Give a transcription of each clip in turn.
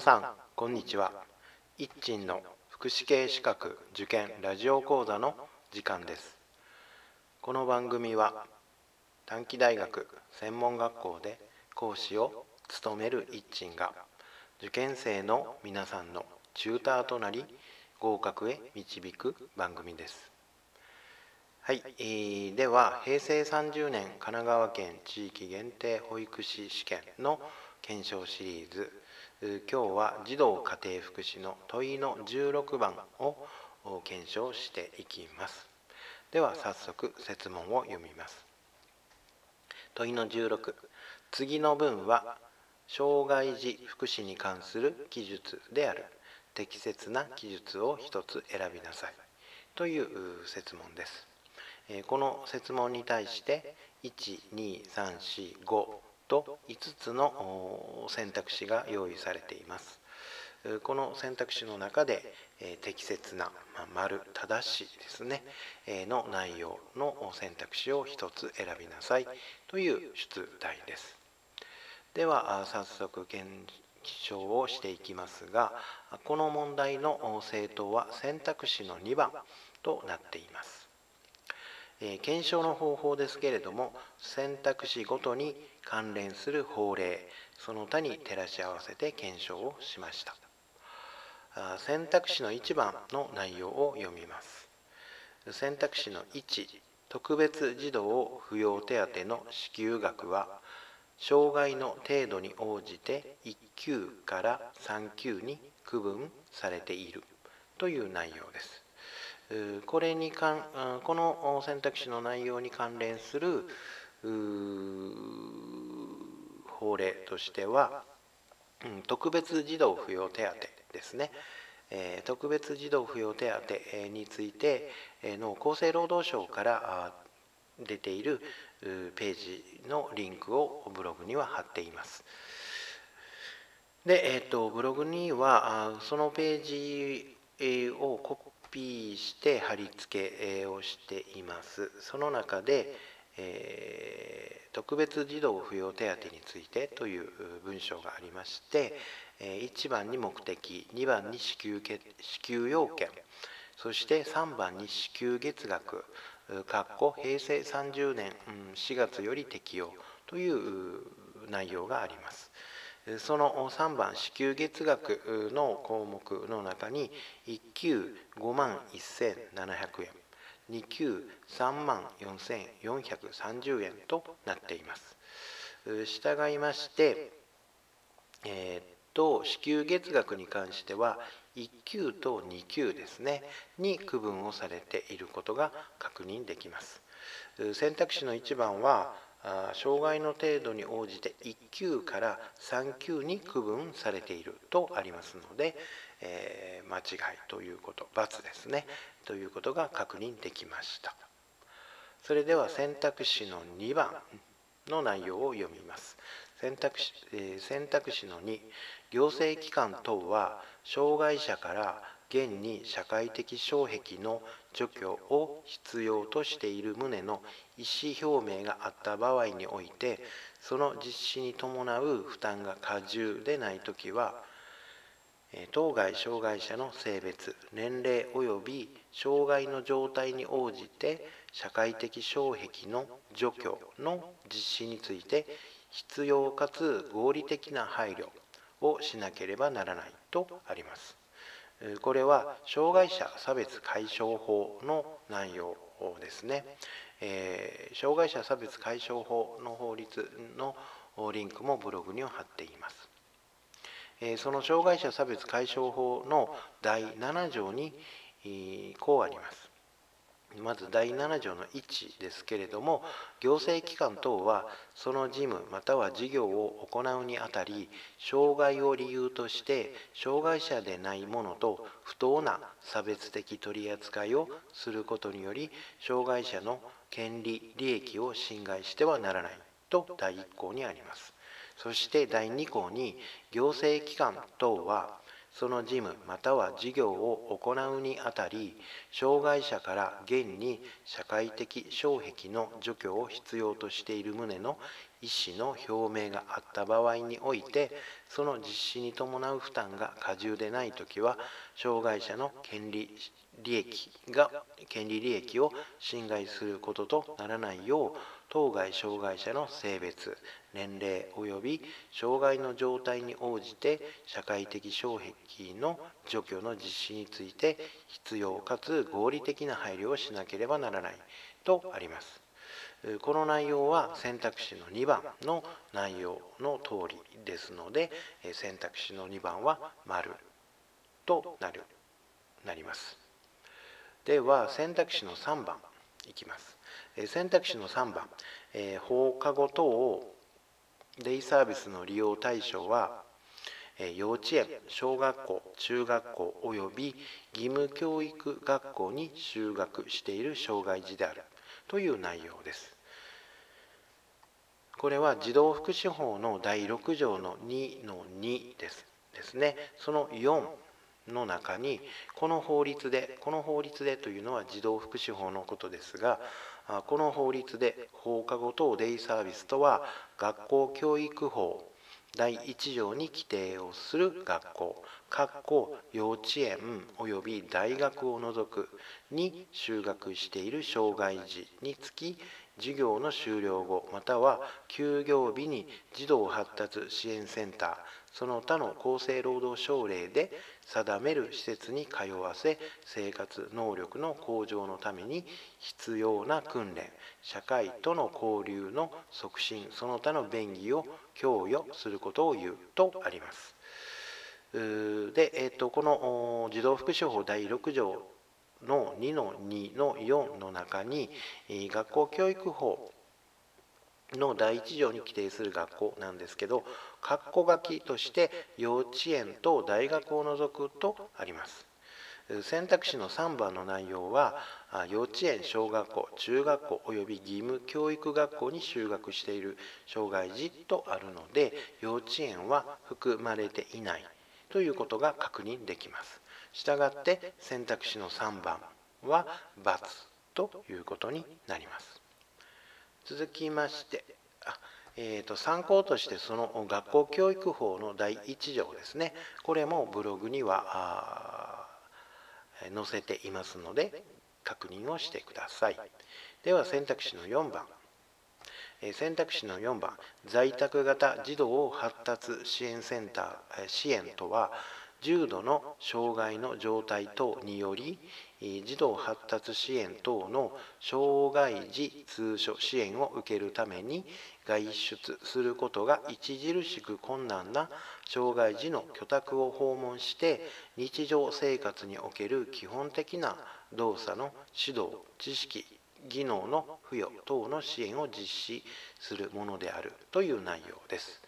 さんこんにちは。一鎮の福祉系資格受験ラジオ講座の時間です。この番組は短期大学専門学校で講師を務める一鎮が受験生の皆さんのチューターとなり合格へ導く番組です。はい、えー、では平成30年神奈川県地域限定保育士試験の検証シリーズ今日は児童家庭福祉の問いの16番を検証していきます。では早速設問を読みます。問いの16次の文は障害児福祉に関する記述である。適切な記述を一つ選びなさい。という設問です。この設問に対して12345と5つの選択肢が用意されています。この選択肢の中で適切な丸正しいですね。の内容の選択肢を1つ選びなさい。という出題です。では早速検証をしていきますがこの問題の正答は選択肢の2番となっています。え検証の方法ですけれども選択肢ごとに関連する法令その他に照らし合わせて検証をしました。選択肢の1番の内容を読みます。選択肢の1特別児童扶養手当の支給額は障害の程度に応じて1級から3級に区分されているという内容です。これにかんこの選択肢の内容に関連する法令としては特別児童扶養手当ですね特別児童扶養手当についての厚生労働省から出ているページのリンクをブログには貼っています。で、えーと、ブログにはそのページをコピーして貼り付けをしています。その中で、えー、特別児童扶養手当についてという文章がありまして、1番に目的、2番に支給支給要件、そして3番に支給月額、括弧平成30年4月より適用という内容があります。その3番支給月額の項目の中に1級5万1700円2級3万4430円となっています。従いましてえー、っと支給月額に関しては1級と2級ですねに区分をされていることが確認できます。選択肢の1番は障害の程度に応じて1級から3級に区分されているとありますので、えー、間違いということ×ですねということが確認できました。それでは選択肢の2番の内容を読みます。選択肢,、えー、選択肢の2行政機関等は障害者から現に社会的障壁の除去を必要としている旨の意思表明があった場合においてその実施に伴う負担が過重でないときは当該障害者の性別年齢及び障害の状態に応じて社会的障壁の除去の実施について必要かつ合理的な配慮をしなければならないとあります。これは障害者差別解消法の内容ですね、え、障害者差別解消法の法律のリンクもブログには貼っています、その障害者差別解消法の第7条にこうあります。まず第7条の1ですけれども行政機関等はその事務または事業を行うにあたり障害を理由として障害者でない者と不当な差別的取り扱いをすることにより障害者の権利利益を侵害してはならないと第1項にあります。そして第2項に行政機関等はその事務または事業を行うにあたり障害者から現に社会的障壁の除去を必要としている旨の意思の表明があった場合においてその実施に伴う負担が過重でないときは障害者の権利利益が権利利益を侵害することとならないよう当該障害者の性別年齢及び障害の状態に応じて社会的障壁の除去の実施について必要かつ合理的な配慮をしなければならないとあります。この内容は選択肢の2番の内容の通りですので選択肢の2番は丸となるなります。では選択肢の3番いきます。選択肢の3番え放課後等デイサービスの利用対象はえ幼稚園小学校中学校及び義務教育学校に就学している障害児であるという内容です。これは児童福祉法の第6条の2の2ですですね。その4の中にこの法律でこの法律でというのは児童福祉法のことですがこの法律で放課後等デイサービスとは学校教育法第1条に規定をする学校各校幼稚園及び大学を除くに就学している障害児につき授業の終了後または休業日に児童発達支援センターその他の厚生労働省令で定める施設に通わせ生活能力の向上のために必要な訓練社会との交流の促進その他の便宜を供与することを言うとあります。で、えーと、この児童福祉法第6条の2の2の4の中に学校教育法の第1条に規定する学校なんですけど括弧書きとして幼稚園と大学を除くとあります。選択肢の3番の内容は幼稚園小学校中学校及び義務教育学校に就学している障害児とあるので幼稚園は含まれていないということが確認できます。したがって選択肢の3番は×ということになります。続きましてあえーと、参考としてその学校教育法の第1条ですね。これもブログには載せていますので確認をしてください。では選択肢の4番。選択肢の4番。在宅型児童発達支援センター支援とは重度の障害の状態等により児童発達支援等の障害児通所支援を受けるために外出することが著しく困難な障害児の居宅を訪問して日常生活における基本的な動作の指導知識技能の付与等の支援を実施するものであるという内容です。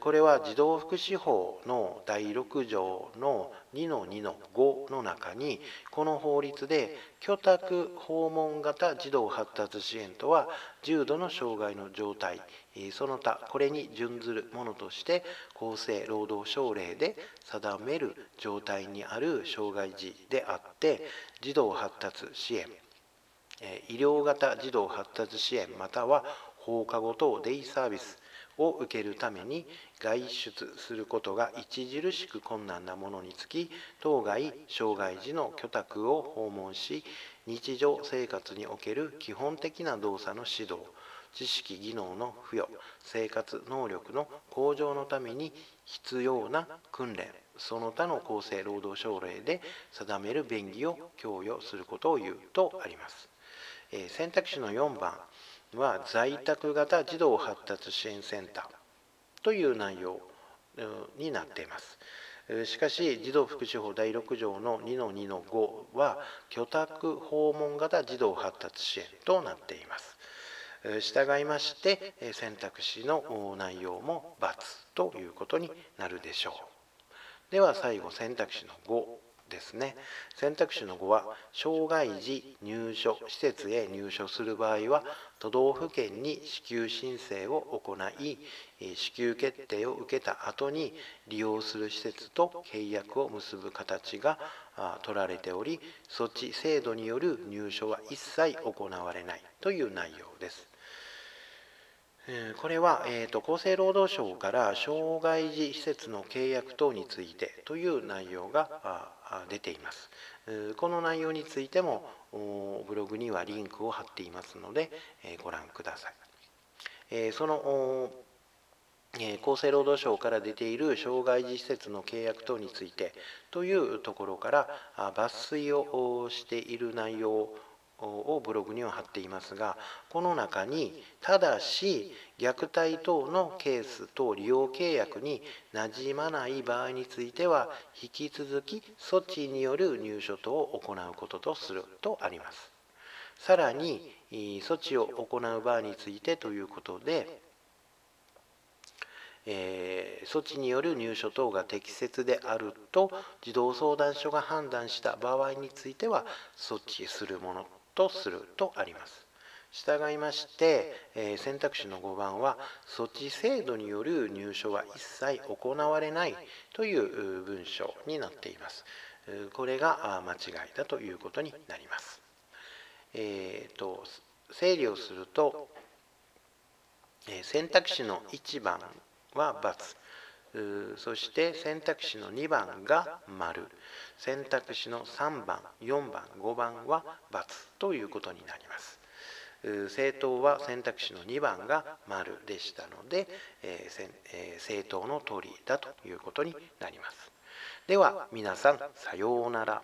これは児童福祉法の第6条の2の2の5の中にこの法律で居宅訪問型児童発達支援とは重度の障害の状態その他これに準ずるものとして厚生労働省令で定める状態にある障害児であって児童発達支援医療型児童発達支援または放課後等デイサービスを受けるために外出することが著しく困難なものにつき当該障害児の居宅を訪問し日常生活における基本的な動作の指導知識技能の付与生活能力の向上のために必要な訓練その他の厚生労働省令で定める便宜を供与することを言うとあります。え選択肢の4番は在宅型児童発達支援センターという内容になっています。しかし児童福祉法第6条の2の2の5は居宅訪問型児童発達支援となっています。従いまして選択肢の内容も×ということになるでしょう。では最後選択肢の5ですね選択肢の5は障害児入所施設へ入所する場合は都道府県に支給申請を行い支給決定を受けた後に利用する施設と契約を結ぶ形が取られており措置制度による入所は一切行われないという内容です。これは、えーと、厚生労働省から障害児施設の契約等についてという内容が出ています。この内容についてもブログにはリンクを貼っていますのでご覧ください。その厚生労働省から出ている障害児施設の契約等についてというところから抜粋をしている内容をブログには貼っていますがこの中にただし虐待等のケース等利用契約になじまない場合については引き続き措置による入所等を行うこととするとあります。さらに措置を行う場合についてということでえー、措置による入所等が適切であると児童相談所が判断した場合については措置するものとするとあります。従いまして、え、選択肢の5番は措置制度による入所は一切行われないという文章になっています。これが間違いだということになります。えーと、整理をすると、え選択肢の1番は×そして選択肢の2番が丸。選択肢の3番4番5番は×ということになります。政党は選択肢の2番が丸でしたので、えーえー、政党の通りだということになります。では皆さんさようなら。